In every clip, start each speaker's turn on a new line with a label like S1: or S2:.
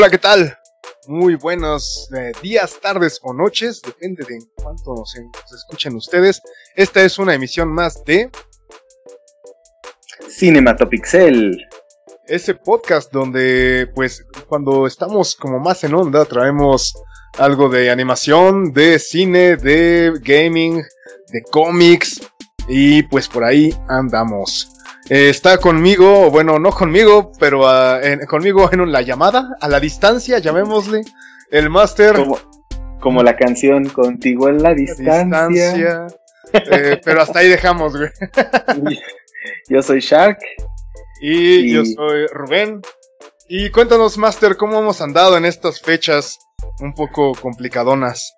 S1: Hola, ¿qué tal? Muy buenos eh, días, tardes o noches, depende de cuánto nos, nos escuchen ustedes. Esta es una emisión más de
S2: Cinematopixel.
S1: Ese podcast donde, pues, cuando estamos como más en onda, traemos algo de animación, de cine, de gaming, de cómics, y pues por ahí andamos. Eh, está conmigo, bueno, no conmigo, pero uh, en, conmigo en la llamada, a la distancia, llamémosle, el máster.
S2: Como, como, la canción, contigo en la distancia. distancia
S1: eh, pero hasta ahí dejamos, güey.
S2: yo soy Shark.
S1: Y, y, yo soy Rubén. Y cuéntanos, Master, cómo hemos andado en estas fechas un poco complicadonas.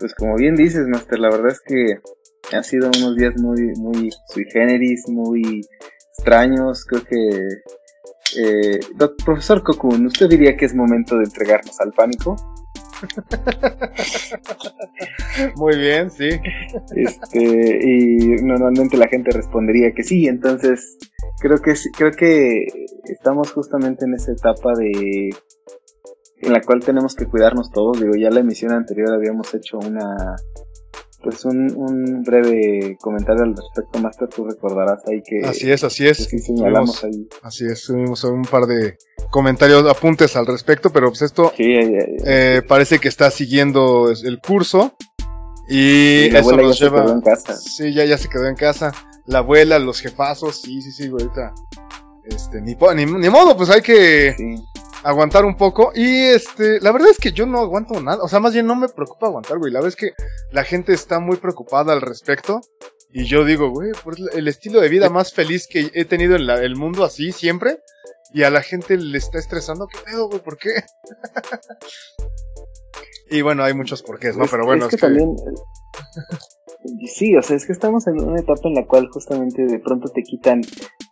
S2: Pues como bien dices, Master, la verdad es que han sido unos días muy, muy sui generis, muy extraños. Creo que, eh, profesor Kokun, ¿usted diría que es momento de entregarnos al pánico?
S1: Muy bien, sí.
S2: Este, y normalmente la gente respondería que sí, entonces creo que creo que estamos justamente en esa etapa de en la cual tenemos que cuidarnos todos. Digo, ya la emisión anterior habíamos hecho una pues un, un, breve comentario al respecto, Master, tú recordarás ahí que...
S1: Así es, así es.
S2: sí señalamos ahí.
S1: Así es, tuvimos un par de comentarios, apuntes al respecto, pero pues esto eh, parece que está siguiendo el curso y, eso nos
S2: ya lleva... Se quedó en casa.
S1: Sí, ya, ya se quedó en casa. La abuela, los jefazos, sí, sí, sí, ahorita. Este, ni, ni, ni modo, pues hay que aguantar un poco. Y este, la verdad es que yo no aguanto nada. O sea, más bien no me preocupa aguantar, güey. La verdad es que la gente está muy preocupada al respecto. Y yo digo, güey, pues el estilo de vida más feliz que he tenido en el mundo así siempre. Y a la gente le está estresando. ¿Qué pedo, güey? ¿Por qué? y bueno, hay muchos porqués, ¿no? Pero bueno,
S2: es que, también. Sí, o sea, es que estamos en una etapa en la cual justamente de pronto te quitan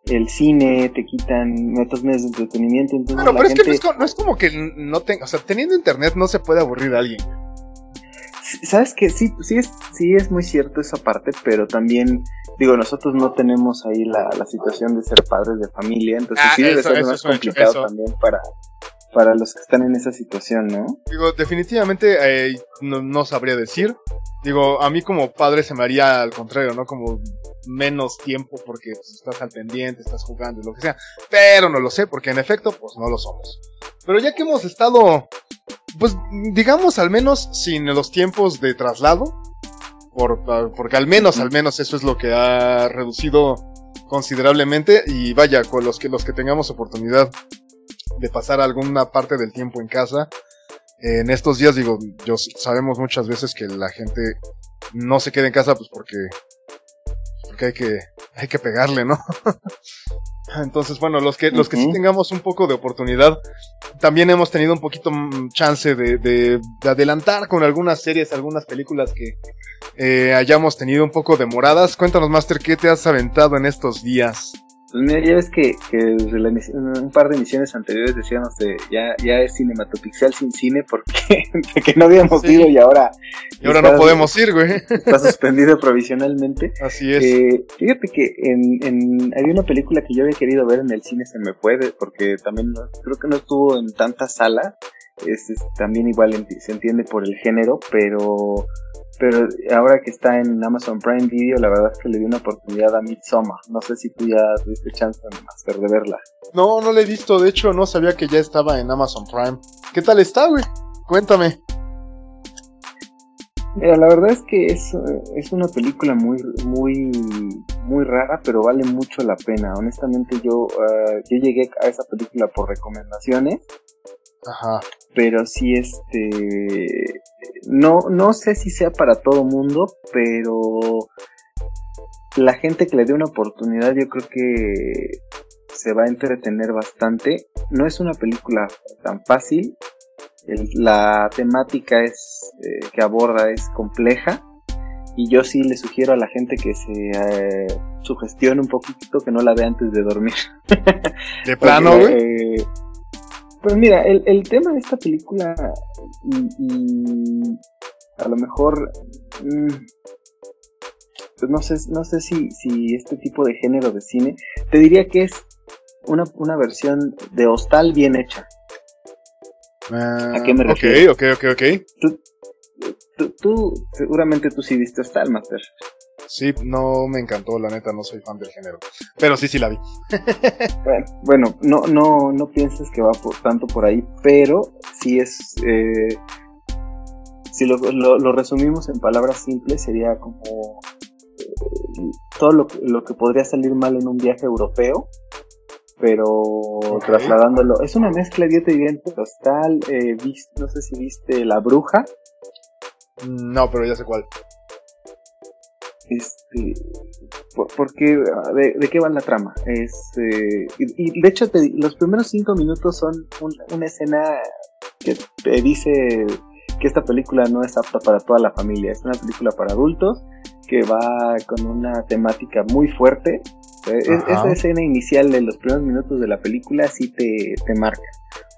S2: el cine, te quitan otros medios de entretenimiento. Entonces
S1: pero es que no es, como, que no tenga, o sea, teniendo internet no se puede aburrir a alguien.
S2: Sabes que sí, sí es, sí es muy cierto esa parte, pero también, digo, nosotros no tenemos ahí la, la situación de ser padres de familia, entonces
S1: ah,
S2: sí debe ser más complicado también para, para los que están en esa situación, ¿no?
S1: Digo, definitivamente eh, no, sabría decir. Digo, a mí como padre se me haría al contrario, ¿no? Como menos tiempo porque pues, estás al pendiente, estás jugando y lo que sea. Pero no lo sé, porque en efecto, pues no lo somos. Pero ya que hemos estado, pues digamos al menos sin los tiempos de traslado, por, porque al menos, al menos eso es lo que ha reducido considerablemente y vaya, con los que los que tengamos oportunidad de pasar alguna parte del tiempo en casa. en estos días, digo, yo sabemos muchas veces que la gente no se queda en casa pues porque porque hay que hay que pegarle, ¿no? Entonces, bueno, los que los que sí tengamos un poco de oportunidad, también hemos tenido un poquito mm, chance de, de, adelantar con algunas series, algunas películas que eh, hayamos tenido un poco demoradas. Cuéntanos, Master, ¿qué te has aventado en estos días?
S2: Pues mira, ya ves que, que desde la un par de emisiones anteriores decíamos de ya, ya es cinematopixel sin cine porque que no habíamos ido y ahora...
S1: Y ahora no podemos ir, güey.
S2: Está suspendido provisionalmente.
S1: Así es.
S2: Eh, fíjate que en, en, había una película que yo había querido ver en el cine, se me puede, porque también creo que no estuvo en tanta sala. Es, también igual se entiende por el género, pero pero ahora que está en Amazon Prime Video, la verdad es que le di una oportunidad a Midsommar. No sé si tú ya tuviste chance de verla.
S1: No, no la he visto. De hecho, no sabía que ya estaba en Amazon Prime. ¿Qué tal está, güey? Cuéntame.
S2: Mira, la verdad es que es, es una película muy, muy, muy rara, pero vale mucho la pena. Honestamente, yo, ah, yo llegué a esa película por recomendaciones
S1: Ajá.
S2: Pero sí, este. No, no sé si sea para todo mundo, pero la gente que le dé una oportunidad, yo creo que se va a entretener bastante. No es una película tan fácil. la temática es eh, que aborda es compleja. Y yo sí le sugiero a la gente que se eh, sugestione un poquito, que no la vea antes de dormir.
S1: De plano, güey.
S2: Pues mira, el, el tema de esta película y, a lo mejor mm, pues no sé, no sé si, si este tipo de género de cine, te diría que es una, una versión de Hostal bien hecha.
S1: ¿A
S2: qué me refiero?
S1: Ok, ok, ok, ok.
S2: Tú, tú, seguramente tú sí viste Master.
S1: Sí, no me encantó, la neta, no soy fan del género. Pero sí, sí la vi.
S2: bueno, bueno, no, no, no pienses que va por, tanto por ahí, pero sí es. Eh, si lo, lo, resumimos en palabras simples, sería como eh, todo lo, lo, que podría salir mal en un viaje europeo, pero trasladándolo. Es una mezcla, yo te diría, entre Postal, eh, no sé si viste La Bruja.
S1: No, pero ya sé cuál.
S2: Este, porque, de, qué va la trama? Este, y, de hecho, los primeros cinco minutos son una escena que te dice que esta película no es apta para toda la familia. Es una película para adultos que va con una temática muy fuerte. E, esa escena inicial de los primeros minutos de la película sí te, te marca.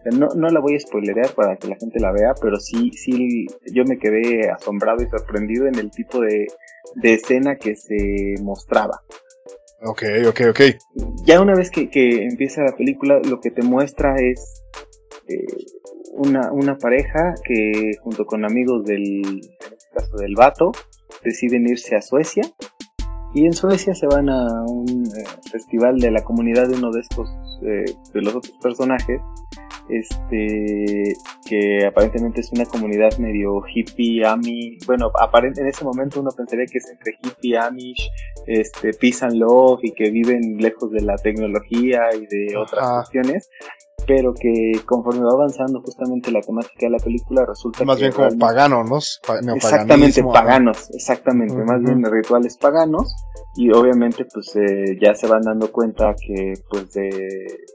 S2: No, no la voy a spoilerear para que la gente la vea, pero sí, sí, yo me quedé asombrado y sorprendido en el tipo de, de escena que se mostraba.
S1: Ok, ok, ok.
S2: Ya una vez que, empieza la película, lo que te muestra es eh, una, una, pareja que junto con amigos del, en este caso del vato, deciden irse a Suecia. Y en Suecia se van a un eh, festival de la comunidad de uno de estos, eh, de los otros personajes, este que aparentemente es una comunidad medio hippie, ami, bueno, aparente, en ese momento uno pensaría que es entre hippie, amish, este, peace and love y que viven lejos de la tecnología y de otras cuestiones, pero que conforme va avanzando justamente la temática de la película resulta
S1: más bien como paganos,
S2: ¿no? Exactamente, paganos, exactamente, más bien rituales paganos y obviamente pues eh, ya se van dando cuenta que pues de,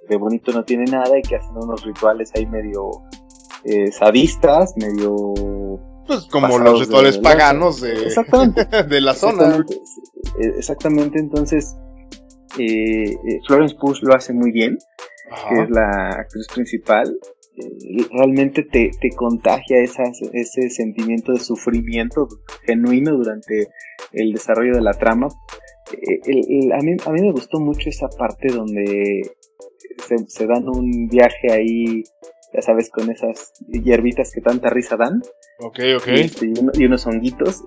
S2: de, bonito no tiene nada y que hacen unos rituales ahí medio eh, sadistas, medio
S1: pues como los rituales paganos de, de la zona.
S2: Exactamente, entonces eh, eh, Florence Pugh lo hace muy bien, que es la actriz principal. realmente te, te contagia ese sentimiento de sufrimiento genuino durante el desarrollo de la trama, eh, a, mí, a mí me gustó mucho esa parte donde se, dan un viaje ahí, ya sabes, con esas hierbitas que tanta risa dan.
S1: Ok, ok.
S2: Este, y, unos honguitos.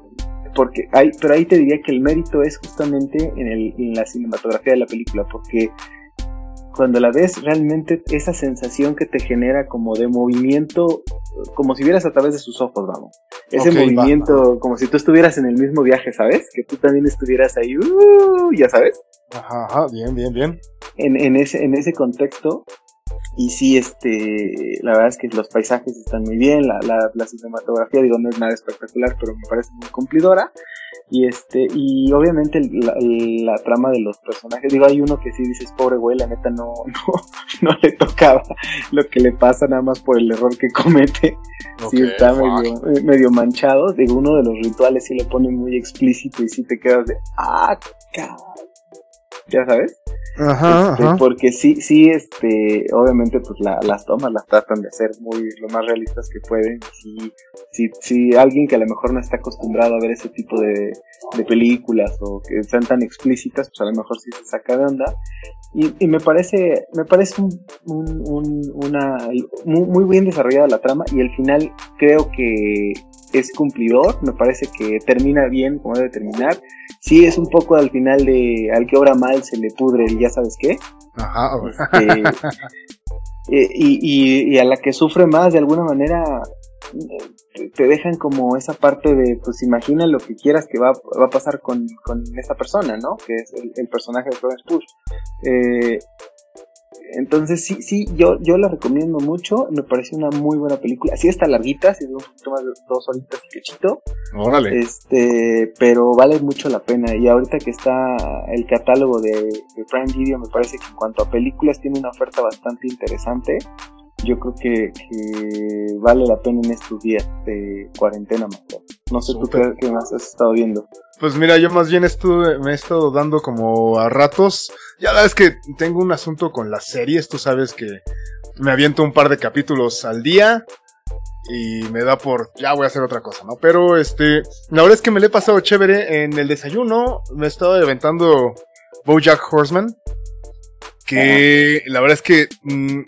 S2: Porque hay, pero ahí te diría que el mérito es justamente en, el, en la cinematografía de la película, porque cuando la ves, realmente esa sensación que te genera como de movimiento, como si vieras a través de sus ojos, vamos. Ese movimiento, como si tú estuvieras en el mismo viaje, ¿sabes? Que tú también estuvieras ahí, uh, ya sabes.
S1: Ajá, ajá, bien, bien, bien.
S2: En, en, ese, en ese contexto, y sí, este, la verdad es que los paisajes están muy bien, la, la, la cinematografía, digo, no es nada espectacular, pero me parece muy cumplidora. Y este, y obviamente la, trama de los personajes, digo, hay uno que sí dices, pobre güey, la neta no, no, no le tocaba lo que le pasa nada más por el error que comete. sí está medio, medio manchado. Digo, uno de los rituales sí le ponen muy explícito y sí te quedas de, ah, ya sabes.
S1: Ajá,
S2: este, Porque sí, sí, este, obviamente, pues las tomas las tratan de hacer muy lo más realistas que pueden. Si, si, si alguien que a lo mejor no está acostumbrado a ver ese tipo de, de películas o que sean tan explícitas, pues a lo mejor sí se saca de onda. Y, y me parece, me parece un, un, una muy, muy bien desarrollada la trama y al final creo que es cumplidor, me parece que termina bien como debe terminar. Sí, es un poco al final de al que obra mal se le pudre el ya sabes qué.
S1: Ajá.
S2: Este, eh, y, y, a la que sufre más de alguna manera eh, te dejan como esa parte de pues imagina lo que quieras que va, va a pasar con, con esta persona, ¿no? Que es el, personaje de Florence Pugh. Eh, entonces sí, sí, yo, yo la recomiendo mucho, me parece una muy buena película. Sí está larguita, sí un poquito más de dos horitas y quechito.
S1: Órale.
S2: Este, pero vale mucho la pena. Y ahorita que está el catálogo de, de Prime Video, me parece que en cuanto a películas tiene una oferta bastante interesante yo creo que, vale la pena en estos días de cuarentena, No sé tú qué, más has estado viendo.
S1: Pues mira, yo más bien estuve, me he estado dando como a ratos. Ya la vez que tengo un asunto con las series, tú sabes que me aviento un par de capítulos al día y me da por ya voy a hacer otra cosa, ¿no? Pero este, la verdad es que me le he pasado chévere en el desayuno, me he estado aventando BoJack Horseman, que la verdad es que mm,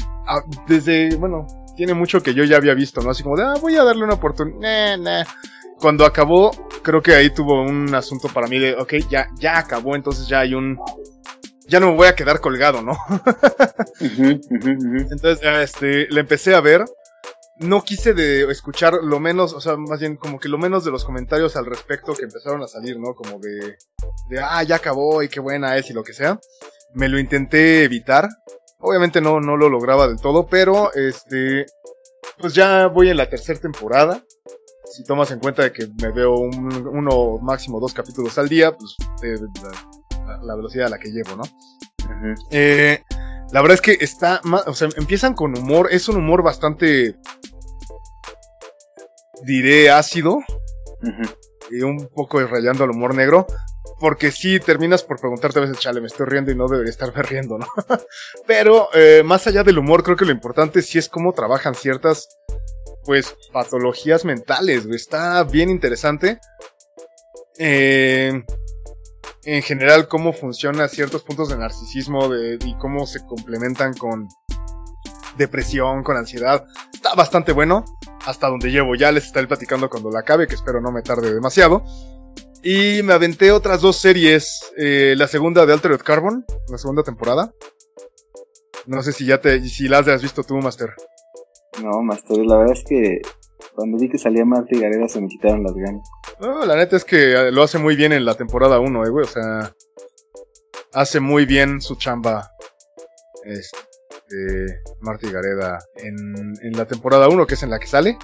S1: Desde, bueno, tiene mucho que yo ya había visto, ¿no? Así como de, ah, voy a darle una oportunidad. Nah, nah. Cuando acabó, creo que ahí tuvo un asunto para mí de, ok, ya, ya acabó, entonces ya hay un, ya no me voy a quedar colgado, ¿no? Entonces, este, le empecé a ver. No quise de escuchar lo menos, o sea, más bien como que lo menos de los comentarios al respecto que empezaron a salir, ¿no? Como de, de ah, ya acabó y qué buena es y lo que sea. Me lo intenté evitar. Obviamente no, no lo lograba del todo, pero este, pues ya voy en la tercera temporada. Si tomas en cuenta de que me veo uno, máximo dos capítulos al día, pues eh, la, velocidad a la que llevo, ¿no? Eh, la verdad es que está, o sea, empiezan con humor, es un humor bastante, diré, ácido. Y un poco rayando al humor negro. Porque sí terminas por preguntarte a veces, chale, me estoy riendo y no debería estarme riendo, ¿no? Pero eh, más allá del humor, creo que lo importante sí es cómo trabajan ciertas, pues, patologías mentales, Está bien interesante. Eh, en general cómo funciona ciertos puntos de narcisismo y cómo se complementan con depresión, con ansiedad. Está bastante bueno. Hasta donde llevo. Ya les estaré platicando cuando la acabe, que espero no me tarde demasiado. Y me aventé otras dos series. Eh, la segunda de Altered Carbon, la segunda temporada. No sé si ya te, si las has visto tú, Master.
S2: No, Master, la verdad es que cuando vi que salía Marta y Gareda se me quitaron las ganas.
S1: No, la neta es que eh, lo hace muy bien en la temporada 1, eh, güey. O sea, hace muy bien su chamba. Este, Marta y Gareda en, en la temporada 1, que es en la que sale.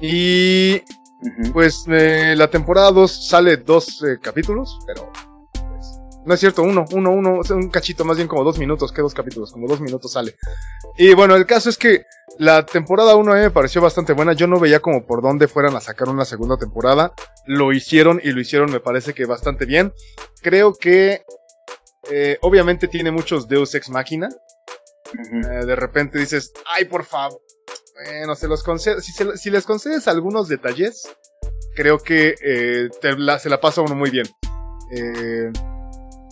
S1: Y pues eh, la temporada 2 sale dos eh, capítulos, pero no es cierto, uno, uno, uno, un cachito, más bien como dos minutos, que dos capítulos, como dos minutos sale. Y bueno, el caso es que la temporada 1 a mí me pareció bastante buena, yo no veía como por dónde fueran a sacar una segunda temporada, lo hicieron y lo hicieron me parece que bastante bien. Creo que eh, obviamente tiene muchos Deus Ex Máquina. Eh, de repente dices, ay, por favor. Bueno, se los concedo, si, si, les concedes algunos detalles, creo que eh, se la pasa uno muy bien. Eh,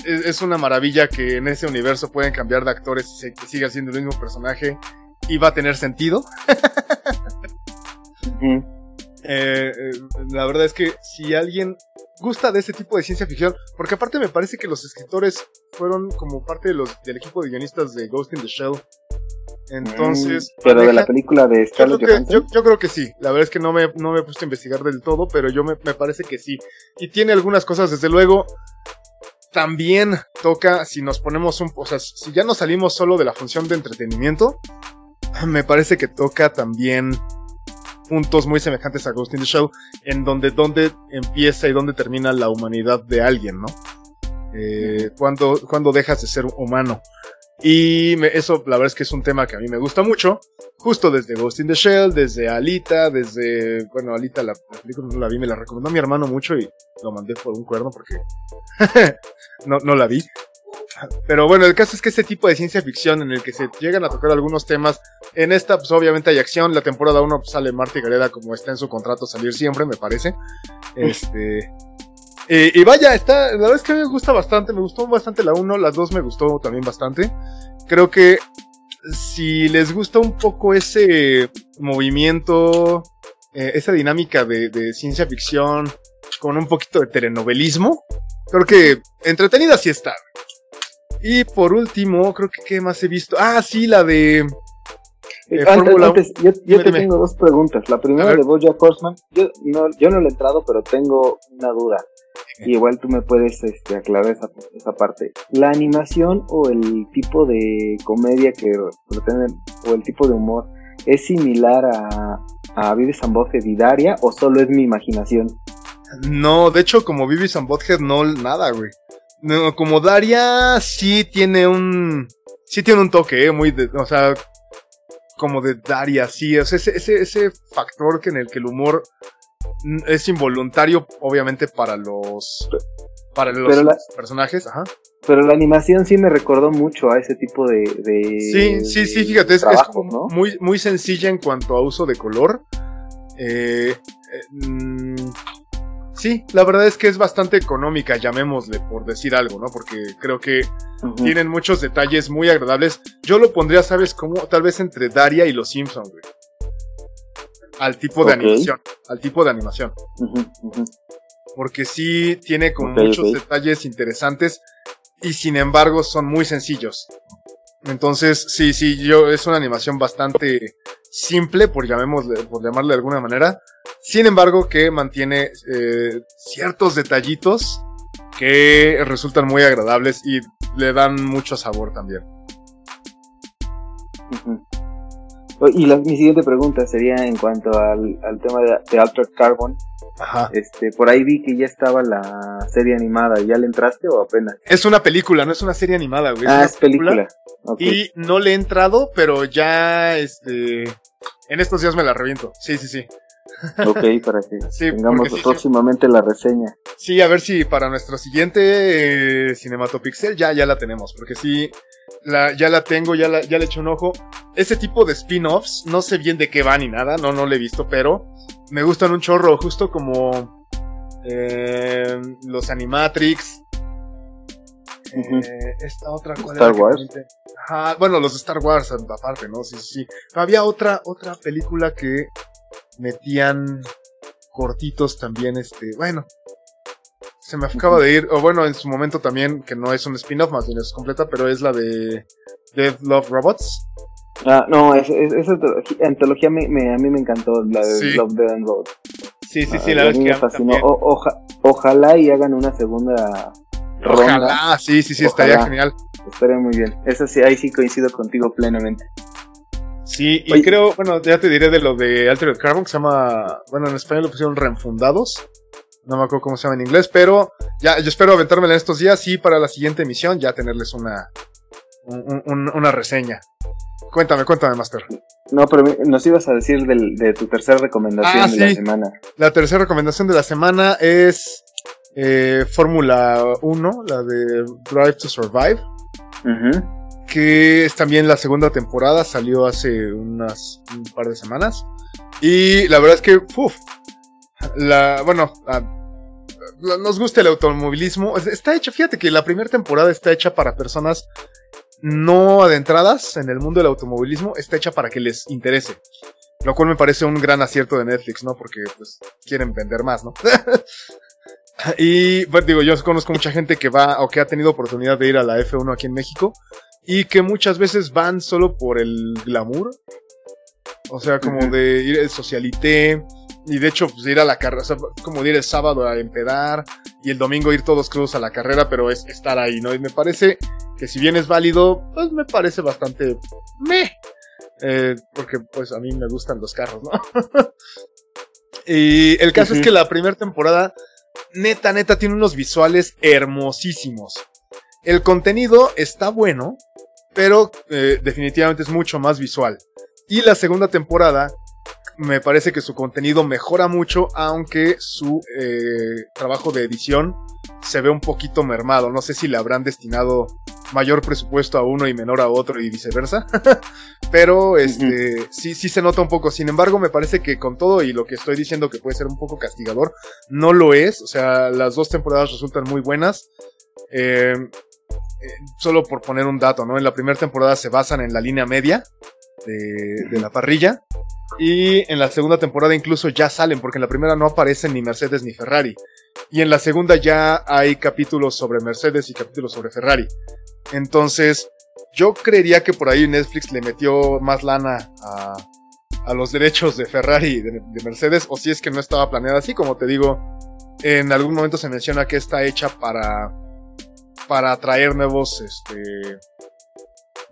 S1: es, una maravilla que en ese universo pueden cambiar de actores y se, que siga siendo el mismo personaje y va a tener sentido. Eh, eh, la verdad es que si alguien gusta de ese tipo de ciencia ficción, porque aparte me parece que los escritores fueron como parte de los, del equipo de guionistas de Ghost in the Shell. Entonces.
S2: Mm, pero de la película de Scarlett
S1: yo creo, que, yo, creo que sí. La verdad es que no me, no me he puesto a investigar del todo, pero yo me, me parece que sí. Y tiene algunas cosas, desde luego también toca, si nos ponemos un, o sea, si ya no salimos solo de la función de entretenimiento, me parece que toca también puntos muy semejantes a Ghost in the Shell, en donde, donde empieza y donde termina la humanidad de alguien, ¿no? Eh, cuando, cuando dejas de ser humano. Y eso, la verdad es que es un tema que a mí me gusta mucho. Justo desde Ghost in the Shell, desde Alita, desde. Bueno, Alita, la, película no la vi, me la recomendó mi hermano mucho y lo mandé por un cuerno porque. no, no la vi. Pero bueno, el caso es que este tipo de ciencia ficción en el que se llegan a tocar algunos temas, en esta pues obviamente hay acción, la temporada 1 pues, sale Marty Gareda como está en su contrato salir siempre, me parece. Este... y vaya, está, la verdad es que me gusta bastante, me gustó bastante la 1, las 2 me gustó también bastante. Creo que si les gusta un poco ese movimiento, eh, esa dinámica de, de ciencia ficción con un poquito de telenovelismo, creo que entretenida sí está. Y por último, creo que qué más he visto. Ah, sí, la de.
S2: Eh, antes, yo, te tengo dos preguntas. La primera de Bojack Horseman. Yo no, yo no le he entrado, pero tengo una duda. Y igual tú me puedes este, aclarar esa, esa parte. ¿La animación o el tipo de comedia que pretenden, o el tipo de humor, es similar a, a Vives and Daria o solo es mi imaginación?
S1: No, de hecho, como Vivis and Bothead, no nada, güey. No, como Daria sí tiene un. Sí tiene un toque, eh, muy. De, o sea. Como de Daria, sí. O sea, ese, ese, ese factor que en el que el humor es involuntario, obviamente, para los. Para los personajes, ajá.
S2: Pero la animación sí me recordó mucho a ese tipo de. de
S1: sí, sí, sí, fíjate, es, como muy, muy sencilla en cuanto a uso de color. Eh, eh mm, Sí, la verdad es que es bastante económica, llamémosle, por decir algo, ¿no? Porque creo que Tienen muchos detalles muy agradables. Yo lo pondría, ¿sabes cómo? Tal vez entre Daria y los Simpsons, güey. Al tipo de animación. Al tipo de animación. Porque sí tiene como muchos detalles interesantes y sin embargo son muy sencillos. Entonces, sí, sí, yo es una animación bastante simple, por, llamémosle, por llamarle de alguna manera. Sin embargo, que mantiene eh, ciertos detallitos que resultan muy agradables y le dan mucho sabor también.
S2: Y la, mi siguiente pregunta sería en cuanto al, tema de, de Altered Carbon. Ajá. Este, por ahí vi que ya estaba la serie animada. ¿Ya le entraste o apenas?
S1: Es una película, no es una serie animada, güey.
S2: Ah, es, película.
S1: Y no le he entrado, pero ya, este, en estos días me la reviento. Sí, sí, sí.
S2: Ok, para que tengamos próximamente la reseña.
S1: Sí, a ver si para nuestro siguiente eh, Cinematopixel ya, ya la tenemos, porque sí, la, ya la tengo, ya, la, ya le echo un ojo. Ese tipo de spin-offs, no sé bien de qué va ni nada, no, no lo he visto, pero me gustan un chorro, justo como eh, los Animatrix. Eh, esta otra
S2: Star Wars.
S1: bueno, los Star Wars aparte, ¿no? Sí, sí, sí. Había otra, otra película que metían cortitos también, este, bueno, se me acaba de ir, o bueno, en su momento también, que no es un spin-off, más bien es completa, pero es la de Death Love Robots.
S2: Ah, no, esa antología, me, a mí me encantó, la de Love, Death and Robots.
S1: Sí, sí, sí, la verdad
S2: es que fascinó. ojalá y hagan una segunda
S1: Ojalá, sí, sí, sí, estaría genial.
S2: Estaría muy bien. Eso sí, ahí sí coincido contigo plenamente.
S1: Sí, y creo, bueno, ya te diré de lo de Altered Carbon, que se llama, bueno, en español lo pusieron Reenfundados. No me acuerdo cómo se llama en inglés, pero ya, yo espero aventármela en estos días y para la siguiente emisión ya tenerles una, una reseña. Cuéntame, cuéntame, Master.
S2: No, pero nos ibas a decir de tu tercera recomendación ah, de la semana.
S1: La tercera recomendación de la semana es eh, Fórmula 1, la de Drive to Survive. Que es también la segunda temporada, salió hace unas un par de semanas. Y la verdad es que, uf, la, bueno, nos gusta el automovilismo. Está hecho, fíjate que la primera temporada está hecha para personas no adentradas en el mundo del automovilismo, está hecha para que les interese. Lo cual me parece un gran acierto de Netflix, ¿no? Porque pues quieren vender más, ¿no? y bueno, digo, yo conozco mucha gente que va o que ha tenido oportunidad de ir a la F1 aquí en México y que muchas veces van solo por el glamour. O sea, como de ir al socialité y de hecho pues, ir a la carrera, o sea, como ir el sábado a empedar y el domingo ir todos crudos a la carrera, pero es estar ahí, ¿no? Y me parece que si bien es válido, pues me parece bastante meh. Eh, porque pues a mí me gustan los carros, ¿no? y el caso es que la primera temporada neta, neta, tiene unos visuales hermosísimos. El contenido está bueno, pero eh, definitivamente es mucho más visual. Y la segunda temporada me parece que su contenido mejora mucho, aunque su eh, trabajo de edición se ve un poquito mermado. No sé si le habrán destinado mayor presupuesto a uno y menor a otro y viceversa. Pero este sí, sí se nota un poco. Sin embargo, me parece que con todo y lo que estoy diciendo que puede ser un poco castigador, no lo es. O sea, las dos temporadas resultan muy buenas. Eh, eh, solo por poner un dato, ¿no? En la primera temporada se basan en la línea media de, de la parrilla. Y en la segunda temporada incluso ya salen, porque en la primera no aparecen ni Mercedes ni Ferrari. Y en la segunda ya hay capítulos sobre Mercedes y capítulos sobre Ferrari. Entonces, yo creería que por ahí Netflix le metió más lana a, a los derechos de Ferrari y de, Mercedes, o si es que no estaba planeada así, como te digo, en algún momento se menciona que está hecha para, para atraer nuevos, este,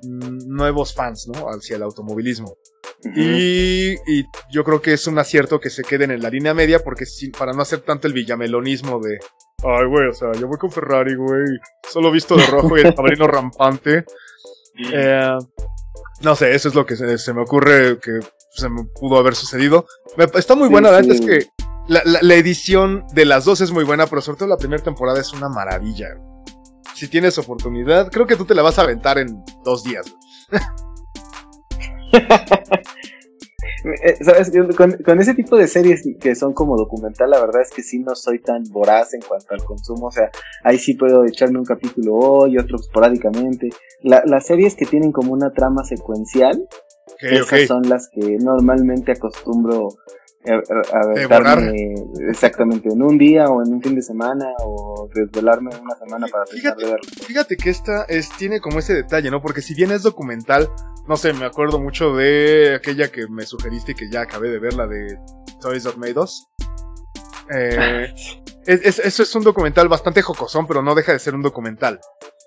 S1: nuevos fans, ¿no? Hacia el automovilismo y, yo creo que es un acierto que se queden en la línea media porque para no hacer tanto el villamelonismo de, ay, güey, o sea, yo voy con Ferrari, güey, solo visto de rojo y el tablero rampante. Eh, no sé, eso es lo que se, me ocurre que se me pudo haber sucedido. está muy buena, la verdad es que la, edición de las dos es muy buena, pero sobre todo la primera temporada es una maravilla. Si tienes oportunidad, creo que tú te la vas a aventar en dos días.
S2: ¿sabes? Con, ese tipo de series que son como documental, la verdad es que sí no soy tan voraz en cuanto al consumo. O sea, ahí sí puedo echarme un capítulo hoy, otro esporádicamente. las series que tienen como una trama secuencial, esas son las que normalmente acostumbro a, darme exactamente en un día o en un fin de semana o desvelarme una semana para
S1: fíjate, de verlo. Fíjate que esta es, tiene como ese detalle, ¿no? Porque si bien es documental, no sé, me acuerdo mucho de aquella que me sugeriste y que ya acabé de ver, la de Toys That Made Us. Eh, eso es un documental bastante jocosón, pero no deja de ser un documental.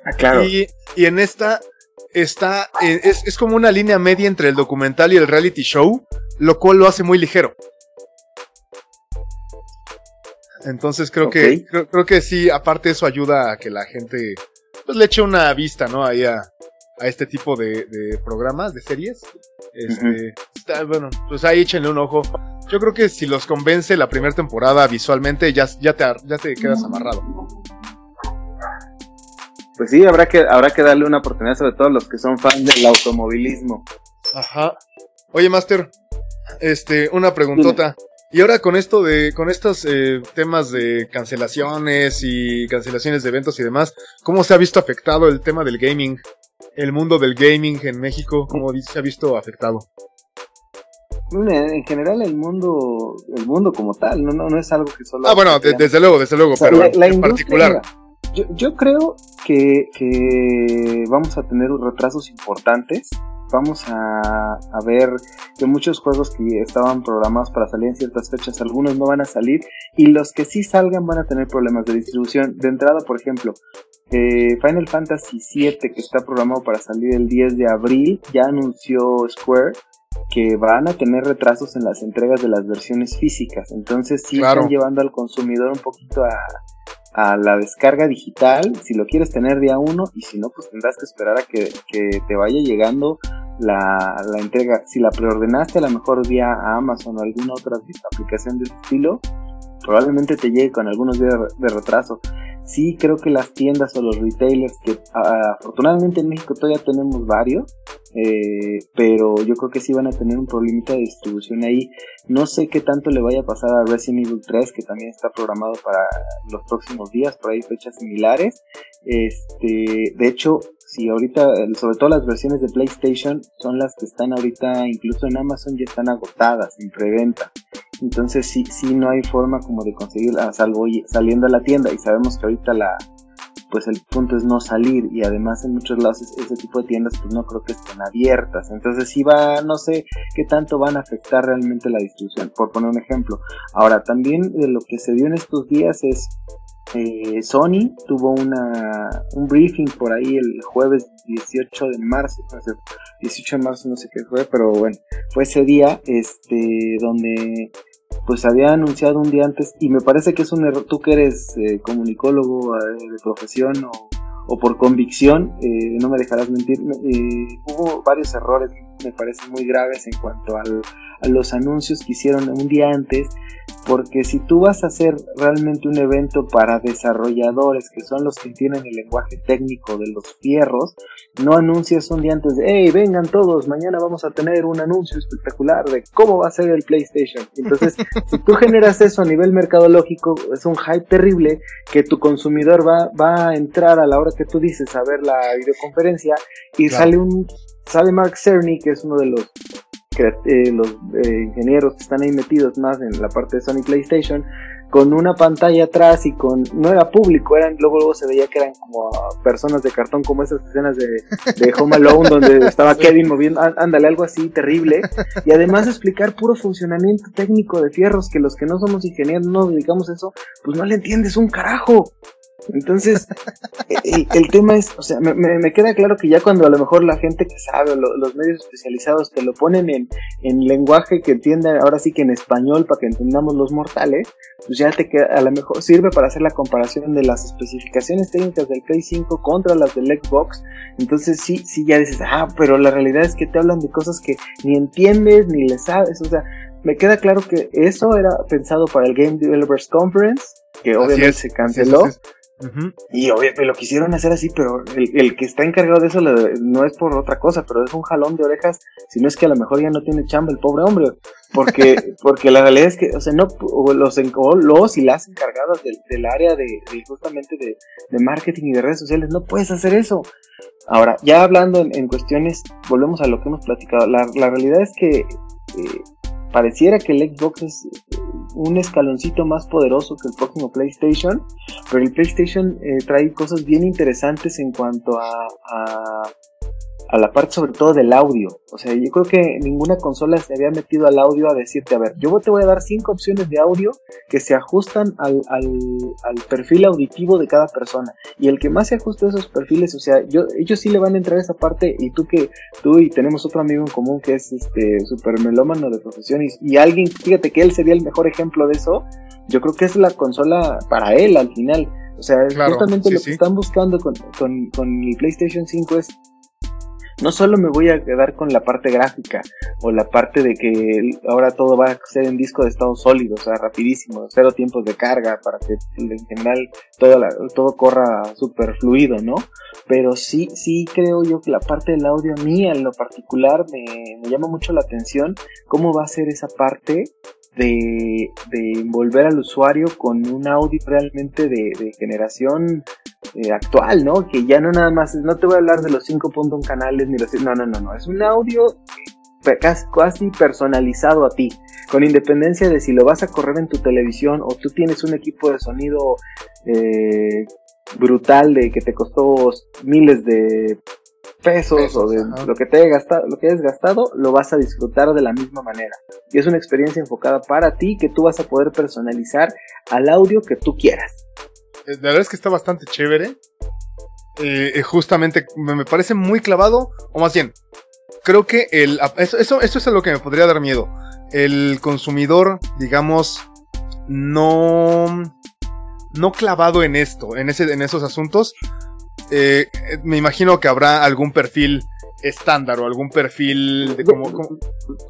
S2: Ah, claro.
S1: Y, y en esta está, eh, es, es como una línea media entre el documental y el reality show, lo cual lo hace muy ligero. Entonces creo que creo, que sí, aparte eso ayuda a que la gente pues le eche una vista, ¿no? Ahí a, este tipo de, programas, de series. Este, bueno, pues ahí échenle un ojo. Yo creo que si los convence la primera temporada visualmente, ya, ya, te, ya te quedas amarrado.
S2: Pues sí, habrá que, habrá que darle una oportunidad, sobre todo los que son fans del automovilismo.
S1: Ajá. Oye, Master, este, una preguntota. Y ahora con esto de, con estos eh, temas de cancelaciones y cancelaciones de eventos y demás, ¿cómo se ha visto afectado el tema del gaming? El mundo del gaming en México, ¿cómo se ha visto afectado?
S2: En general el mundo, el mundo como tal, no, no, es algo que solo...
S1: Ah, bueno, desde luego, desde luego, pero en particular...
S2: Yo, yo creo que, que vamos a tener retrasos importantes vamos a, ver que muchos juegos que estaban programados para salir en ciertas fechas, algunos no van a salir y los que sí salgan van a tener problemas de distribución. De entrada, por ejemplo, eh, Final Fantasy VII, que está programado para salir el 10 de abril, ya anunció Square que van a tener retrasos en las entregas de las versiones físicas. Entonces sí están llevando al consumidor un poquito a, a la descarga digital si lo quieres tener día uno y si no pues tendrás que esperar a que, que te vaya llegando la, entrega. Si la preordenaste a lo mejor vía Amazon o alguna otra aplicación de estilo, probablemente te llegue con algunos días de retraso. Sí creo que las tiendas o los retailers, que afortunadamente en México todavía tenemos varios, eh, pero yo creo que sí van a tener un problemita de distribución ahí. No sé qué tanto le vaya a pasar a Resident Evil 3, que también está programado para los próximos días, por ahí fechas similares. Este, de hecho, si ahorita, sobre todo las versiones de PlayStation, son las que están ahorita, incluso en Amazon, ya están agotadas en preventa. Entonces sí, sí no hay forma como de conseguirla, salvo saliendo a la tienda. Y sabemos que ahorita la, pues el punto es no salir y además en muchos lados ese tipo de tiendas pues no creo que estén abiertas entonces sí va no sé qué tanto van a afectar realmente la distribución por poner un ejemplo ahora también de lo que se dio en estos días es eh, Sony tuvo una, un briefing por ahí el jueves 18 de marzo, 18 de marzo no sé qué fue, pero bueno, fue ese día este donde pues había anunciado un día antes y me parece que es un error, tú que eres eh, comunicólogo eh, de profesión o, por convicción, eh, no me dejarás mentir, hubo varios errores me parecen muy graves en cuanto al, a los anuncios que hicieron un día antes porque si tú vas a hacer realmente un evento para desarrolladores que son los que tienen el lenguaje técnico de los fierros, no anuncias un día antes de, hey, vengan todos, mañana vamos a tener un anuncio espectacular de cómo va a ser el PlayStation. Entonces, si tú generas eso a nivel mercadológico, es un hype terrible que tu consumidor va, va a entrar a la hora que tú dices a ver la videoconferencia y sale un, sale Mark Cerny, que es uno de los eh, los eh, ingenieros que están ahí metidos más en la parte de Sony PlayStation, con una pantalla atrás y con, no era público, eran, luego, luego se veía que eran como personas de cartón, como esas escenas de, de Home Alone donde estaba Kevin moviendo, ándale, algo así terrible, y además explicar puro funcionamiento técnico de fierros, que los que no somos ingenieros no nos dedicamos a eso, pues no le entiendes un carajo. Entonces, el, tema es, o sea, me, queda claro que ya cuando a lo mejor la gente que sabe, los medios especializados te lo ponen en, en lenguaje que entienda, ahora sí que en español, para que entendamos los mortales, pues ya te queda, a lo mejor sirve para hacer la comparación de las especificaciones técnicas del Play 5 contra las del Xbox. Entonces sí, sí ya dices, ah, pero la realidad es que te hablan de cosas que ni entiendes ni le sabes, o sea, me queda claro que eso era pensado para el Game Developers Conference, que obviamente se canceló Y obviamente lo quisieron hacer así, pero el, que está encargado de eso no es por otra cosa, pero es un jalón de orejas, si no es que a lo mejor ya no tiene chamba el pobre hombre, porque porque la realidad es que, o sea, no, los, los y las encargadas del, área de, justamente de, marketing y de redes sociales, no puedes hacer eso. Ahora, ya hablando en, cuestiones, volvemos a lo que hemos platicado, la, realidad es que eh, pareciera que el Xbox es un escaloncito más poderoso que el próximo PlayStation, pero el PlayStation eh, trae cosas bien interesantes en cuanto a, a la parte sobre todo del audio. O sea, yo creo que ninguna consola se había metido al audio a decirte, a ver, yo te voy a dar cinco opciones de audio que se ajustan al, al, perfil auditivo de cada persona. Y el que más se ajuste a esos perfiles, o sea, yo, ellos sí le van a entrar a esa parte y tú que tú y tenemos otro amigo en común que es este super melómano de profesión y, alguien, fíjate que él sería el mejor ejemplo de eso, yo creo que es la consola para él al final. O sea, justamente lo que están buscando con, con, con el PlayStation 5 es no solo me voy a quedar con la parte gráfica o la parte de que ahora todo va a ser en disco de estado sólido, o sea, rapidísimo, cero tiempos de carga para que en general todo, todo corra súper fluido, ¿no? Pero sí, sí creo yo que la parte del audio a mí en lo particular me, me llama mucho la atención cómo va a ser esa parte de, de envolver al usuario con un audio realmente de, generación eh, actual, ¿no? Que ya no nada más, no te voy a hablar de los 5.1 canales ni los... No, no, no, no, es un audio casi personalizado a ti, con independencia de si lo vas a correr en tu televisión o tú tienes un equipo de sonido eh, brutal de que te costó miles de pesos, o de lo que te haya gastado, lo que hayas gastado, lo vas a disfrutar de la misma manera. Y es una experiencia enfocada para ti que tú vas a poder personalizar al audio que tú quieras.
S1: Eh, la verdad es que está bastante chévere. Eh, eh, justamente me parece muy clavado, o más bien, creo que el, eso, eso, es a lo que me podría dar miedo. El consumidor, digamos, no, no clavado en esto, en, ese, en esos asuntos, eh, me imagino que habrá algún perfil estándar o algún perfil de como,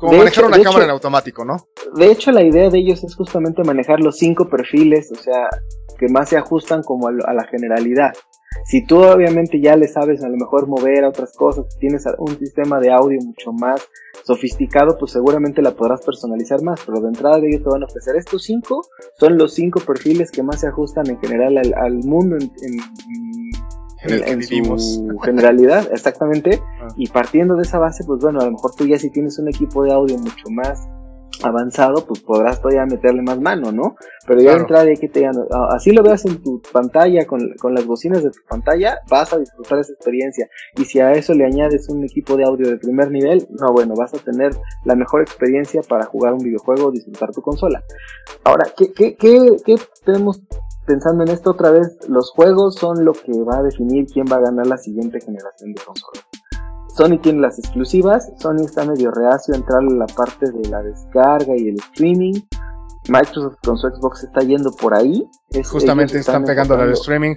S1: manejar una cámara en automático, ¿no?
S2: De hecho, la idea de ellos es justamente manejar los cinco perfiles, o sea, que más se ajustan como a, la generalidad. Si tú obviamente ya le sabes a lo mejor mover a otras cosas, tienes un sistema de audio mucho más sofisticado, pues seguramente la podrás personalizar más, pero de entrada de ellos te van a ofrecer estos cinco, son los cinco perfiles que más se ajustan en general al, mundo en en, su generalidad, exactamente. Ah. Y partiendo de esa base, pues bueno, a lo mejor tú ya si tienes un equipo de audio mucho más avanzado, pues podrás todavía meterle más mano, ¿no? Pero ya de entrada de que te así lo veas en tu pantalla, con, con, las bocinas de tu pantalla, vas a disfrutar esa experiencia. Y si a eso le añades un equipo de audio de primer nivel, no, bueno, vas a tener la mejor experiencia para jugar un videojuego o disfrutar tu consola. Ahora, ¿qué, qué, qué, qué tenemos pensando en esto otra vez, los juegos son lo que va a definir quién va a ganar la siguiente generación de consolas. Sony tiene las exclusivas, Sony está medio reacio a entrar en la parte de la descarga y el streaming. Microsoft con su Xbox está yendo por ahí.
S1: Justamente están, pegando al streaming.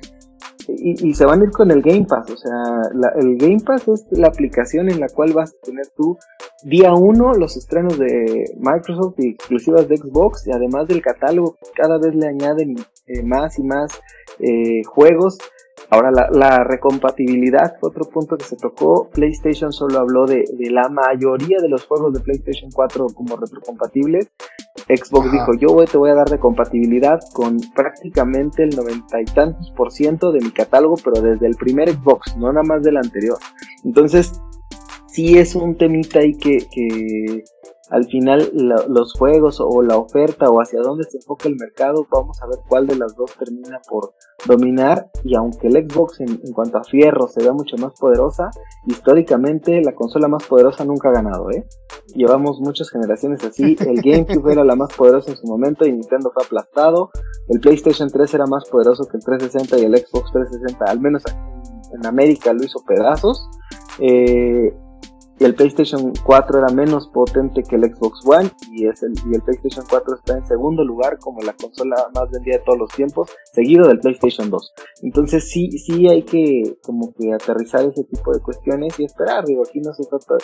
S2: Y, se van a ir con el Game Pass. O sea, el Game Pass es la aplicación en la cual vas a tener tú día uno los estrenos de Microsoft y exclusivas de Xbox. Y además del catálogo, cada vez le añaden eh, más y más eh, juegos. Ahora, la, recompatibilidad fue otro punto que se tocó. PlayStation solo habló de, la mayoría de los juegos de PlayStation 4 como retrocompatibles. Xbox dijo, yo te voy a dar de compatibilidad con prácticamente el noventa y tantos por ciento de mi catálogo, pero desde el primer Xbox, no nada más del anterior. Entonces, sí es un temita ahí que, que al final los juegos o la oferta o hacia dónde se enfoca el mercado, vamos a ver cuál de las dos termina por dominar y aunque el Xbox en, cuanto a fierro se vea mucho más poderosa, históricamente la consola más poderosa nunca ha ganado, ¿eh? Llevamos muchas generaciones así, el GameCube era la más poderosa en su momento y Nintendo fue aplastado, el PlayStation 3 era más poderoso que el 360 y el Xbox 360, al menos en América lo hizo pedazos. Eh, y el PlayStation 4 era menos potente que el Xbox One y, es el, y el PlayStation 4 está en segundo lugar como la consola más vendida de todos los tiempos, seguido del PlayStation 2. Entonces sí, sí hay que como que aterrizar ese tipo de cuestiones y esperar, digo, aquí no se trata,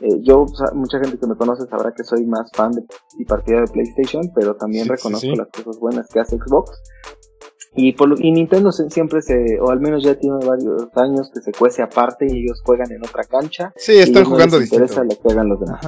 S2: eh, yo, mucha gente que me conoce sabrá que soy más fan de, y partidario de PlayStation, pero también reconozco las cosas buenas que hace Xbox Y, por, y Nintendo siempre se, o al menos ya tiene varios años que se cuece aparte y ellos juegan en otra cancha.
S1: Sí, están jugando
S2: no les interesa lo que hagan los demás.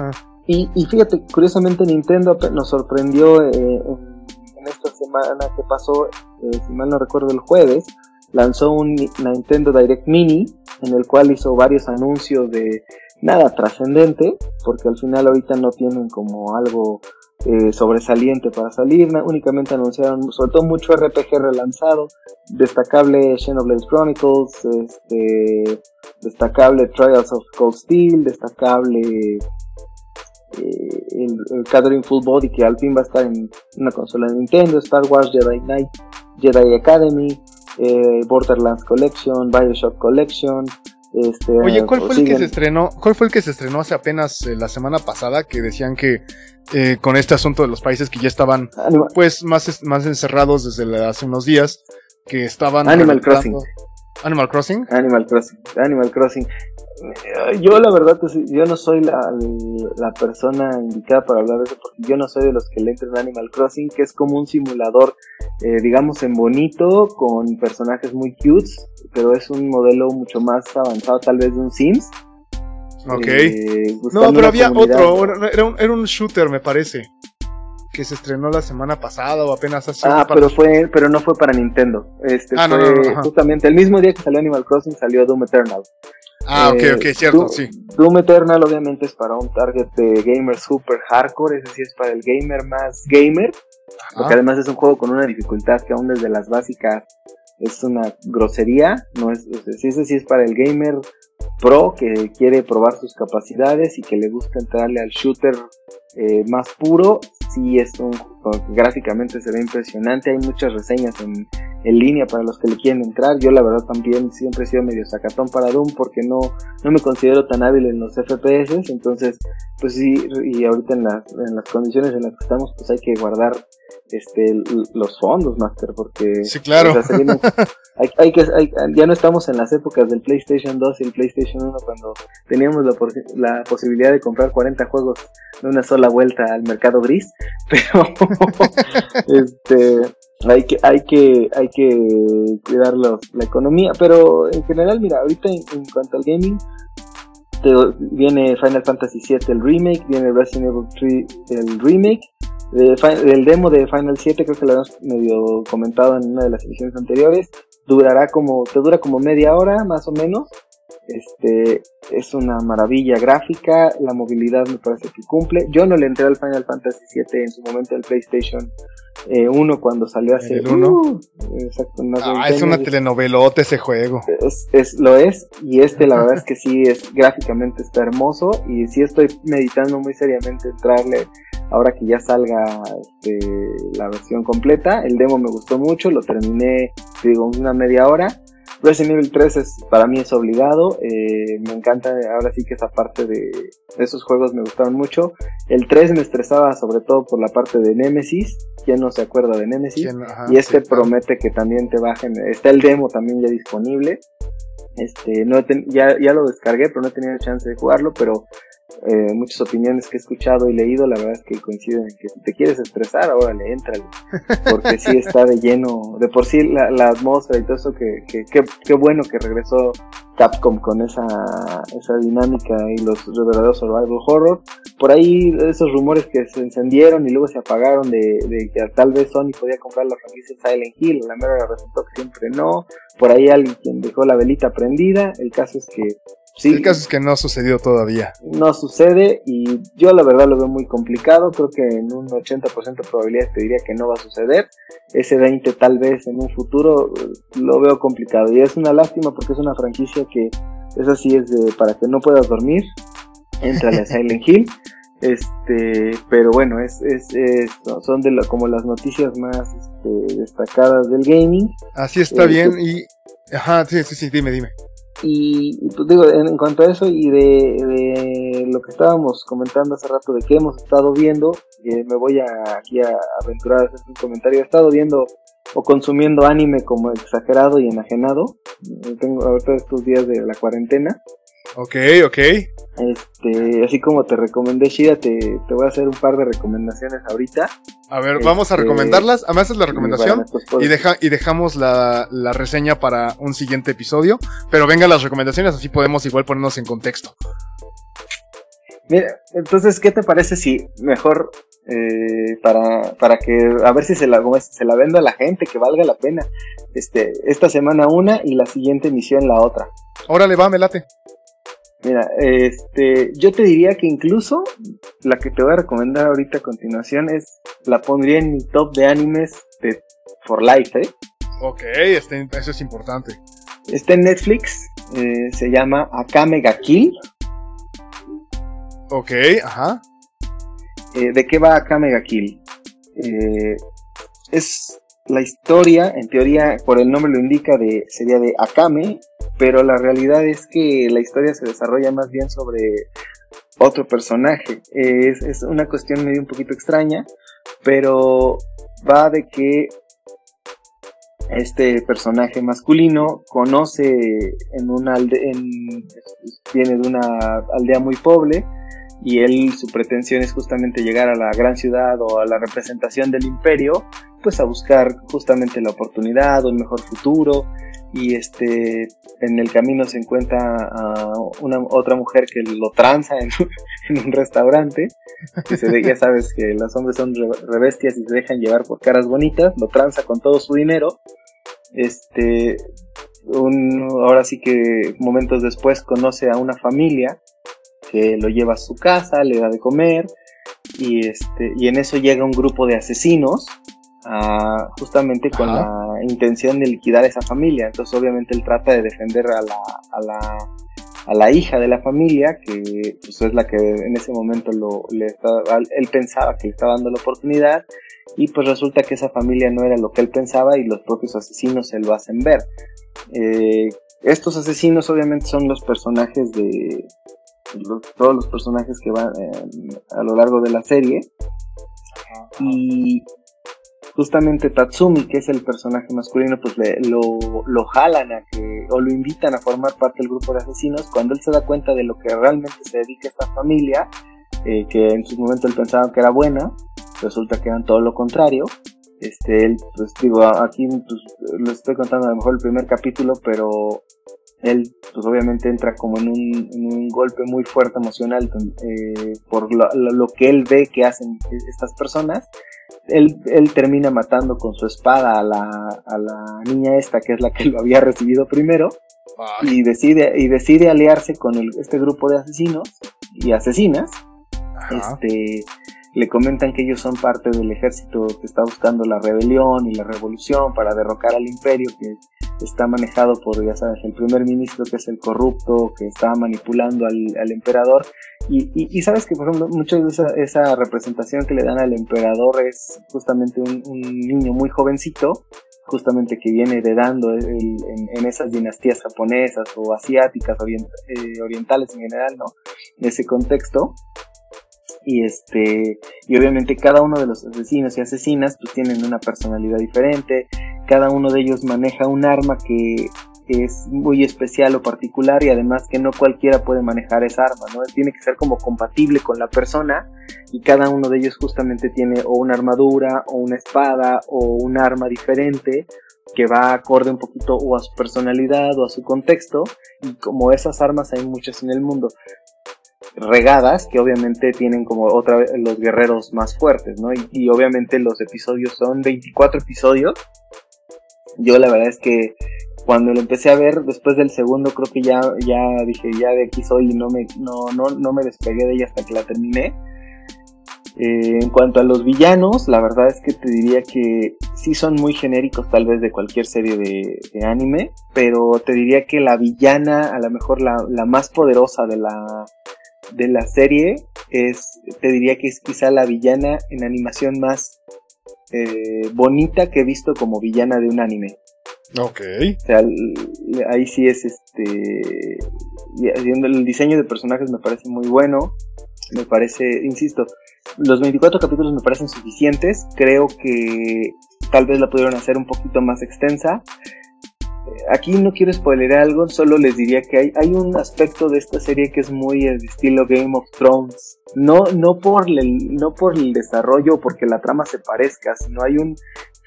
S2: Y, y fíjate, curiosamente Nintendo nos sorprendió eh, en, esta semana que pasó, eh, si mal no recuerdo el jueves, lanzó un Nintendo Direct Mini en el cual hizo varios anuncios de nada trascendente, porque al final ahorita no tienen como algo eh, sobresaliente para salir, únicamente anunciaron sobre todo mucho RPG relanzado, destacable Xenoblade Chronicles, este, destacable Trials of Cold Steel, destacable eh, el, Full Body que al fin va a estar en una consola de Nintendo, Star Wars Jedi Knight, Jedi Academy, eh, Borderlands Collection, Bioshock Collection, este,
S1: Oye, ¿cuál fue el que se estrenó? ¿Cuál fue el que se estrenó hace apenas eh, la semana pasada que decían que eh, con este asunto de los países que ya estaban pues más más encerrados desde hace unos días que estaban
S2: Animal Crossing.
S1: Animal Crossing.
S2: Animal Crossing. Animal Crossing. Yo la verdad, yo no soy la, la, persona indicada para hablar de eso, porque yo no soy de los que le entran Animal Crossing, que es como un simulador, eh, digamos, en bonito, con personajes muy cute, pero es un modelo mucho más avanzado tal vez de un Sims.
S1: Ok. Eh, no, pero había otro, era un, era un shooter me parece que se estrenó la semana pasada o apenas hace
S2: Ah, pero fue pero no fue para Nintendo. Este ah, fue justamente el mismo día que salió Animal Crossing salió Doom Eternal.
S1: Ah, ok, ok, eh, cierto, sí.
S2: Doom Eternal obviamente es para un target de gamer super hardcore, ese sí es para el gamer más gamer, porque además es un juego con una dificultad que aún desde las básicas es una grosería, no es, ese sí es para el gamer pro que quiere probar sus capacidades y que le gusta entrarle al shooter eh, más puro, sí es un gráficamente se ve impresionante, hay muchas reseñas en, en, línea para los que le quieren entrar, yo la verdad también siempre he sido medio sacatón para Doom porque no, no me considero tan hábil en los FPS, entonces pues sí, y ahorita en las, en las condiciones en las que estamos pues hay que guardar este los fondos master porque
S1: sí claro.
S2: hay, que ya no estamos en las épocas del PlayStation 2 y el PlayStation 1 cuando teníamos la, la posibilidad de comprar 40 juegos de una sola vuelta al mercado gris pero este hay que hay que hay que cuidar la economía pero en general mira ahorita en, cuanto al gaming viene Final Fantasy VII el remake viene Resident Evil 3 el remake el demo de Final 7 creo que lo habíamos medio comentado en una de las ediciones anteriores durará como te dura como media hora más o menos este es una maravilla gráfica, la movilidad me parece que cumple. Yo no le entré al Final Fantasy VII en su momento del PlayStation 1 eh, cuando salió hace.
S1: ¿El 1? Uh, exacto, ah, es una telenovelota ese juego.
S2: Es, lo es, y este la verdad es que sí, es gráficamente está hermoso. Y sí estoy meditando muy seriamente entrarle ahora que ya salga este, la versión completa. El demo me gustó mucho, lo terminé, digo, una media hora Resident Evil 3 es, para mí es obligado, eh, me encanta ahora sí que esa parte de, esos juegos me gustaron mucho. El 3 me estresaba sobre todo por la parte de Nemesis, ¿quién no se acuerda de Nemesis? y este promete que también te bajen, está el demo también ya disponible. Este, no ya, ya lo descargué, pero no he tenido chance de jugarlo, pero eh, muchas opiniones que he escuchado y leído, la verdad es que coinciden en que si te quieres estresar, ahora le entrale. Porque sí está de lleno, de por sí la, la atmósfera y todo eso, que, que, bueno que regresó Capcom con esa, esa dinámica y los verdaderos survival horror. Por ahí esos rumores que se encendieron y luego se apagaron de, de que tal vez Sony podía comprar la franquicia Silent Hill, la mera resultó que siempre no. Por ahí alguien dejó la velita prendida. El caso es que
S1: Sí, el caso es que no ha sucedido todavía.
S2: No sucede y yo la verdad lo veo muy complicado. Creo que en un 80% de probabilidad te diría que no va a suceder. Ese 20 tal vez en un futuro eh, lo veo complicado. Y es una lástima porque es una franquicia que es así, es de, para que no puedas dormir. Entrale a Silent Hill. Este, pero bueno, es, es, son de como las noticias más este, destacadas del gaming.
S1: Así está bien y... Ajá, sí, sí, sí, dime, dime.
S2: Y, pues digo, en, cuanto a eso y de, lo que estábamos comentando hace rato de que hemos estado viendo, eh, me voy a, aquí a, aventurar a hacer un comentario. He estado viendo o consumiendo anime como exagerado y enajenado. Tengo ahorita estos días de la cuarentena.
S1: Ok, ok.
S2: Este, así como te recomendé Shira, te, te voy a hacer un par de recomendaciones ahorita.
S1: A ver, vamos a
S2: Este,
S1: recomendarlas. Además es la recomendación.
S2: Pues, pues,
S1: Y, deja, y dejamos la, la reseña para un siguiente episodio. Pero vengan las recomendaciones, así podemos igual ponernos en contexto.
S2: Mira, entonces, ¿qué te parece si mejor eh, para, para que a ver si se la, se la vendo a la gente, que valga la pena? Este, esta semana una y la siguiente emisión la otra.
S1: Órale, va, me late.
S2: Mira, este, yo te diría que incluso la que te voy a recomendar ahorita a continuación es, la pondría en mi top de animes de For Life, ¿eh?
S1: Ok, este, eso es importante.
S2: Está en Netflix, eh, se llama Akame ga Kill.
S1: Ok, ajá.
S2: Eh, ¿De qué va Akame ga Kill? Eh, es la historia, en teoría, por el nombre lo indica, de, sería de Akame, pero la realidad es que la historia se desarrolla más bien sobre otro personaje. Es, una cuestión medio un poquito extraña, pero va de que este personaje masculino conoce en una aldea, en, viene de una aldea muy pobre y él su pretensión es justamente llegar a la gran ciudad o a la representación del imperio pues a buscar justamente la oportunidad o el mejor futuro y este en el camino se encuentra a una otra mujer que lo tranza en, en un restaurante que se ve, ya sabes que los hombres son re, rebestias y se dejan llevar por caras bonitas lo tranza con todo su dinero este un, ahora sí que momentos después conoce a una familia que lo lleva a su casa, le da de comer y este y en eso llega un grupo de asesinos a, justamente con
S1: Ajá.
S2: la intención de liquidar esa familia. Entonces obviamente él trata de defender a la, a la, a la hija de la familia, que pues, es la que en ese momento lo, él pensaba que le estaba dando la oportunidad y pues resulta que esa familia no era lo que él pensaba y los propios asesinos se lo hacen ver. Eh, estos asesinos obviamente son los personajes de todos los personajes que van eh, a lo largo de la serie y justamente Tatsumi que es el personaje masculino pues le, lo, lo jalan a que o lo invitan a formar parte del grupo de asesinos cuando él se da cuenta de lo que realmente se dedica esta familia eh, que en su momento él pensaba que era buena resulta que eran todo lo contrario. Este él pues digo aquí pues, les estoy contando a lo mejor el primer capítulo pero él pues obviamente entra como en un, en un golpe muy fuerte emocional eh, por lo, que él ve que hacen estas personas. Él, él termina matando con su espada a la, a la niña esta que es la que lo había recibido primero
S1: Ay,
S2: y decide, y decide aliarse con el- este grupo de asesinos y asesinas
S1: ajá.
S2: este le comentan que ellos son parte del ejército que está buscando la rebelión y la revolución para derrocar al imperio que está manejado por, ya sabes, el primer ministro que es el corrupto, que está manipulando al, al emperador. Y, y, y sabes que, por ejemplo, mucho de esa, esa representación que le dan al emperador es justamente un, un niño muy jovencito, justamente que viene heredando el- en, en esas dinastías japonesas o asiáticas, orient- eh, orientales en general, ¿no? Ese contexto y este y obviamente cada uno de los asesinos y asesinas pues tienen una personalidad diferente cada uno de ellos maneja un arma que es muy especial o particular y además que no cualquiera puede manejar esa arma no tiene que ser como compatible con la persona y cada uno de ellos justamente tiene o una armadura o una espada o un arma diferente que va acorde un poquito o a su personalidad o a su contexto y como esas armas hay muchas en el mundo regadas que obviamente tienen como otra vez los guerreros más fuertes, ¿no? Y, y obviamente los episodios son 24 episodios. Yo la verdad es que cuando lo empecé a ver después del segundo creo que ya ya dije ya de aquí soy y no me no no no me despegué de ella hasta que la terminé. Eh, en cuanto a los villanos, la verdad es que te diría que sí son muy genéricos tal vez de cualquier serie de, de anime, pero te diría que la villana, a lo mejor la, la más poderosa de la, de la serie es, te diría que es quizá la villana en animación más eh, bonita que he visto como villana de un anime.
S1: Ok.
S2: O sea, ahí sí es este. El diseño de personajes me parece muy bueno. Me parece, insisto, los 24 capítulos me parecen suficientes. Creo que tal vez la pudieron hacer un poquito más extensa. Aquí no quiero spoiler algo, solo les diría que hay, hay un aspecto de esta serie que es muy el estilo Game of Thrones. No, no, por el, no por el desarrollo o porque la trama se parezca, sino hay un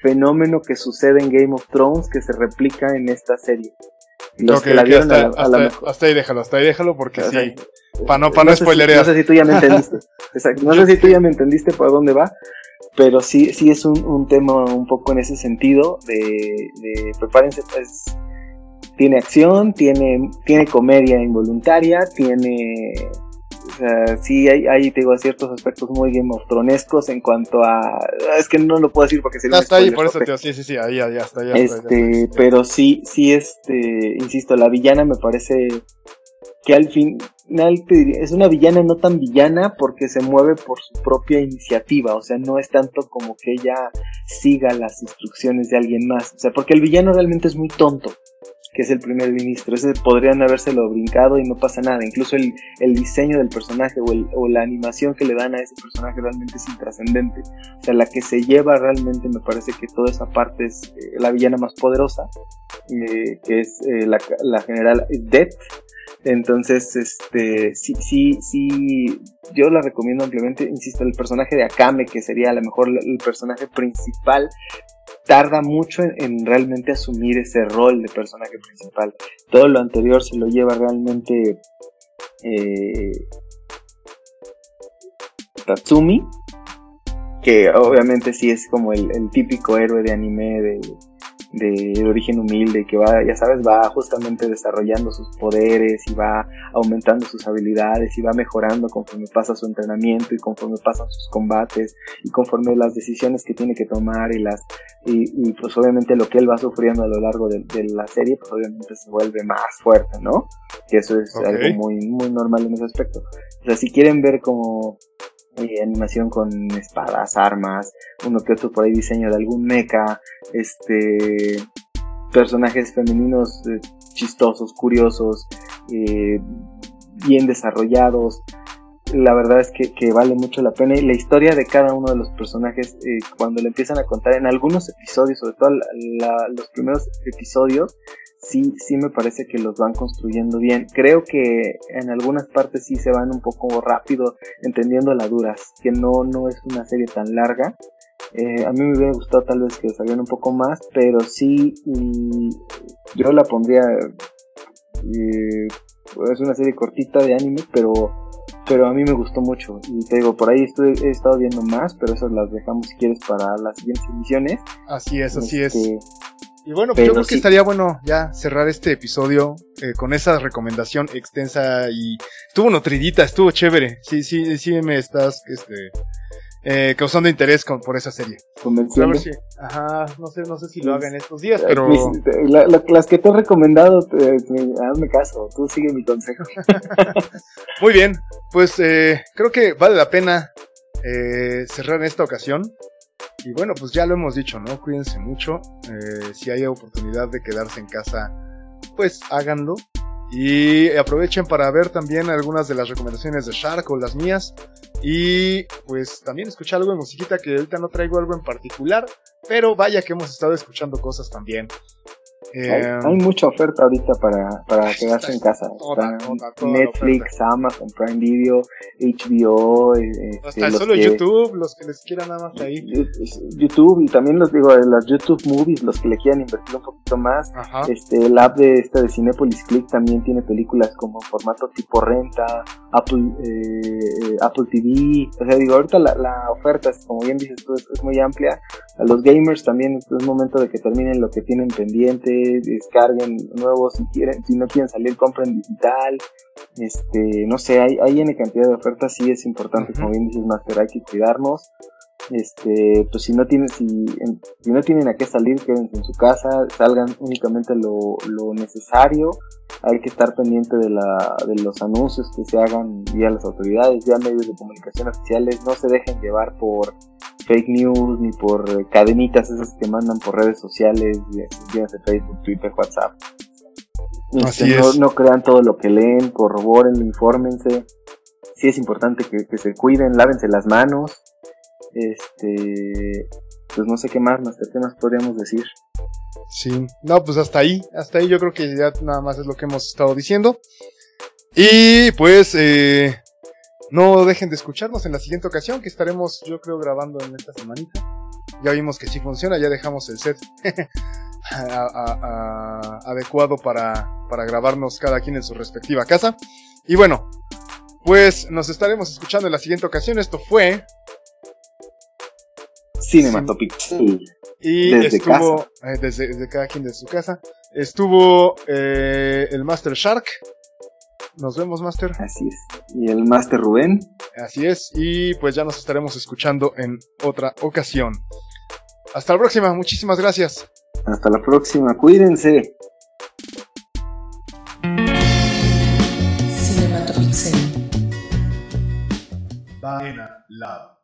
S2: fenómeno que sucede en Game of Thrones que se replica en esta serie.
S1: Los que la vieron hasta, ahí déjalo, hasta ahí déjalo porque sí. Para no, para no, spoilerear.
S2: no sé si tú ya me entendiste. Exacto. No sé si tú ya me entendiste por dónde va pero sí, sí es un, un, tema un poco en ese sentido de, de prepárense, pues tiene acción, tiene, tiene comedia involuntaria, tiene, o sea, sí hay, hay, te digo, ciertos aspectos muy Game of Thronescos en cuanto a, es que no lo puedo decir porque se
S1: Ya está ahí, por eso, tío, sí, sí, sí, ahí ya está, ya,
S2: este, pero sí, sí, este, insisto, la villana me parece que al fin, es una villana no tan villana porque se mueve por su propia iniciativa, o sea, no es tanto como que ella siga las instrucciones de alguien más, o sea, porque el villano realmente es muy tonto, que es el primer ministro, ese podrían habérselo brincado y no pasa nada, incluso el, diseño del personaje o, la animación que le dan a ese personaje realmente es intrascendente, o sea, la que se lleva realmente me parece que toda esa parte es eh, la villana más poderosa, eh, que es eh, la, la general Death, entonces, este, sí, sí, sí, yo la recomiendo ampliamente. Insisto, el personaje de Akame, que sería a lo mejor el personaje principal, tarda mucho en, realmente asumir ese rol de personaje principal. Todo lo anterior se lo lleva realmente eh, Tatsumi, que obviamente sí es como el, el típico héroe de anime de de origen humilde que va, ya sabes, va justamente desarrollando sus poderes y va aumentando sus habilidades y va mejorando conforme pasa su entrenamiento y conforme pasan sus combates y conforme las decisiones que tiene que tomar y las y, pues obviamente lo que él va sufriendo a lo largo de, la serie pues obviamente se vuelve más fuerte, ¿no? Que eso es algo muy muy normal en ese aspecto. O sea, si quieren ver como eh, animación con espadas, armas, uno que otro por ahí diseño de algún mecha, este personajes femeninos eh, chistosos, curiosos, eh, bien desarrollados. La verdad es que, vale mucho la pena y la historia de cada uno de los personajes cuando le empiezan a contar en algunos episodios, sobre todo los primeros episodios, sí, sí me parece que los van construyendo bien. Creo que en algunas partes sí se van un poco rápido entendiendo las duras, que no, no es una serie tan larga. Eh, a mí me hubiera gustado tal vez que salieran un poco más, pero sí, yo la pondría... Eh, es una serie cortita de anime, pero pero a mí me gustó mucho. Y te digo, por ahí estoy, he estado viendo más, pero esas las dejamos si quieres para las siguientes emisiones.
S1: Así es, así es. Y bueno, pues yo creo que estaría bueno ya cerrar este episodio eh, con esa recomendación extensa y estuvo nutridita, estuvo chévere. Sí, sí, sí me estás este, eh, causando interés con, por esa serie. A ver si, ajá, no sé, no sé si lo hagan estos días, eh, pero...
S2: las que te he recomendado, hazme caso, tú sigue mi consejo.
S1: Muy bien, pues creo que vale la pena cerrar en esta ocasión. Y bueno, pues ya lo hemos dicho, ¿no? Cuídense mucho. Eh, si hay oportunidad de quedarse en casa, pues háganlo. Y aprovechen para ver también algunas de las recomendaciones de Shark o las mías. Y pues también escuchar algo de musiquita que ahorita no traigo algo en particular. Pero vaya que hemos estado escuchando cosas también.
S2: Eh, hay, mucha oferta ahorita para, para quedarse en casa. Netflix, Amazon Prime Video, HBO.
S1: Este, solo YouTube, los que les quieran nada más ahí.
S2: YouTube y también los digo, las YouTube Movies, los que le quieran invertir un poquito más. Este, el app de esta de Cinepolis Click también tiene películas como formato tipo renta, Apple, eh, Apple TV. O sea, digo, ahorita la, la oferta, como bien dices tú, es, es muy amplia. A los gamers también es momento de que terminen lo que tienen pendiente descarguen nuevos si quieren, si no quieren salir, compren digital. Este, no sé, hay, hay N cantidad de ofertas, sí es importante, como bien dices Master, hay que cuidarnos. Este, pues si no tienen, si, si no tienen a qué salir, quédense en su casa, salgan únicamente lo, lo necesario. Hay que estar pendiente de, la, de los anuncios que se hagan vía las autoridades, vía medios de comunicación oficiales. No se dejen llevar por fake news ni por cadenitas esas que mandan por redes sociales, de Facebook, Twitter, WhatsApp. Este, no, crean todo lo que leen, corroboren, infórmense. Sí es importante que, se cuiden, lávense las manos. Este, pues no sé qué más, más qué más podríamos decir.
S1: Sí, no, pues hasta ahí, hasta ahí yo creo que ya nada más es lo que hemos estado diciendo. Y pues, eh, no dejen de escucharnos en la siguiente ocasión que estaremos, yo creo, grabando en esta semanita. Ya vimos que sí funciona, ya dejamos el set adecuado para, para grabarnos cada quien en su respectiva casa. Y bueno, pues nos estaremos escuchando en la siguiente ocasión. Esto fue
S2: Cinematopic.
S1: Y estuvo, eh, desde, cada quien de su casa, estuvo eh, el Master Shark. Nos vemos, Master.
S2: Así es. Y el Master Rubén.
S1: Así es. Y pues ya nos estaremos escuchando en otra ocasión. Hasta la próxima. Muchísimas gracias.
S2: Hasta la próxima. Cuídense.
S3: Love.